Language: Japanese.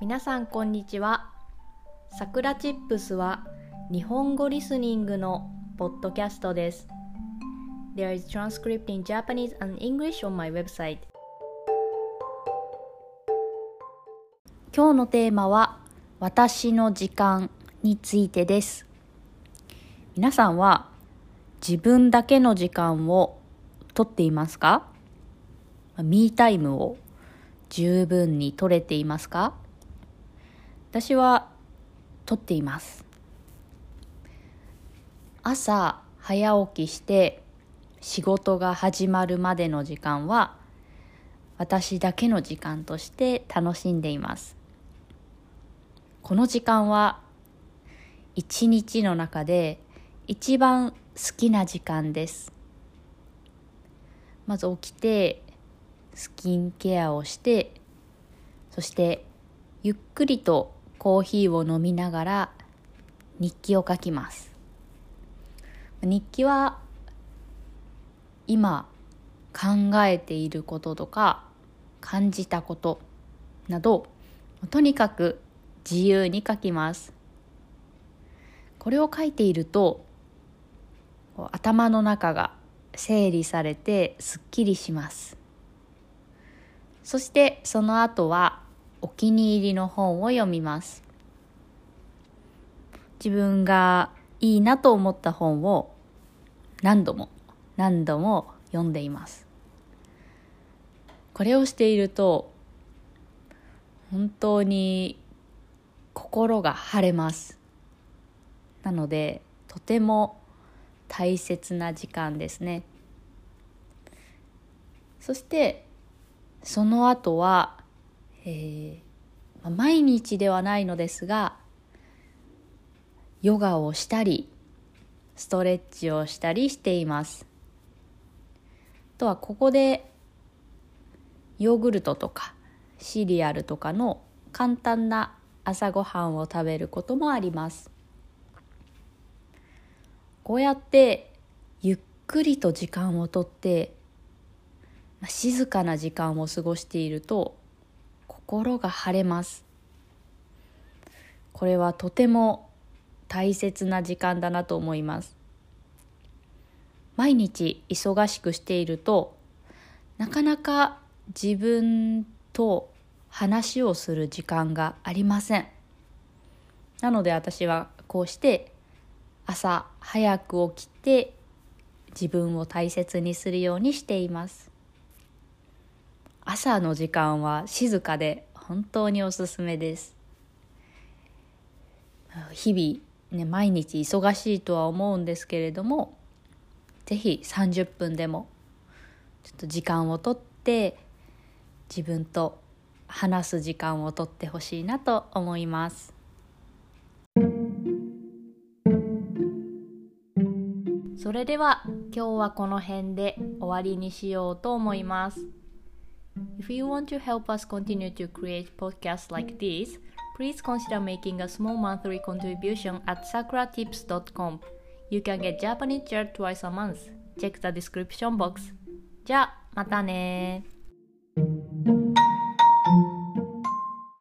皆さんこんにちは。さくらチップスは日本語リスニングのポッドキャストです。There is transcript in Japanese and English on my website. 今日のテーマは私の時間についてです。皆さんは自分だけの時間をとっていますか？ミータイムを十分に取れていますか？私はとっています。朝早起きして仕事が始まるまでの時間は私だけの時間として楽しんでいます。この時間は一日の中で一番好きな時間です。まず起きてスキンケアをしてそしてゆっくりとコーヒーを飲みながら日記を書きます。日記は今考えていることとか感じたことなどとにかく自由に書きます。これを書いていると頭の中が整理されてすっきりします。そしてその後はお気に入りの本を読みます。自分がいいなと思った本を何度も何度も読んでいます。これをしていると本当に心が晴れます。なのでとても大切な時間ですね。そしてその後は、えー、毎日ではないのですがヨガをしたりストレッチをしたりしています。あとはここでヨーグルトとかシリアルとかの簡単な朝ごはんを食べることもあります。こうやってゆっくりと時間をとって静かな時間を過ごしていると心が晴れます。これはとても大切な時間だなと思います。毎日忙しくしているとなかなか自分と話をする時間がありません。なので私はこうして朝早く起きて自分を大切にするようにしています。朝の時間は静かで本当におすすめです日々ね毎日忙しいとは思うんですけれども是非30分でもちょっと時間をとって自分と話す時間をとってほしいなと思いますそれでは今日はこの辺で終わりにしようと思います。If you want to help us continue to create podcasts like this, please consider making a small monthly contribution at sakuratips.com. You can get Japanese chair twice a month. Check the description box. じゃあ、またね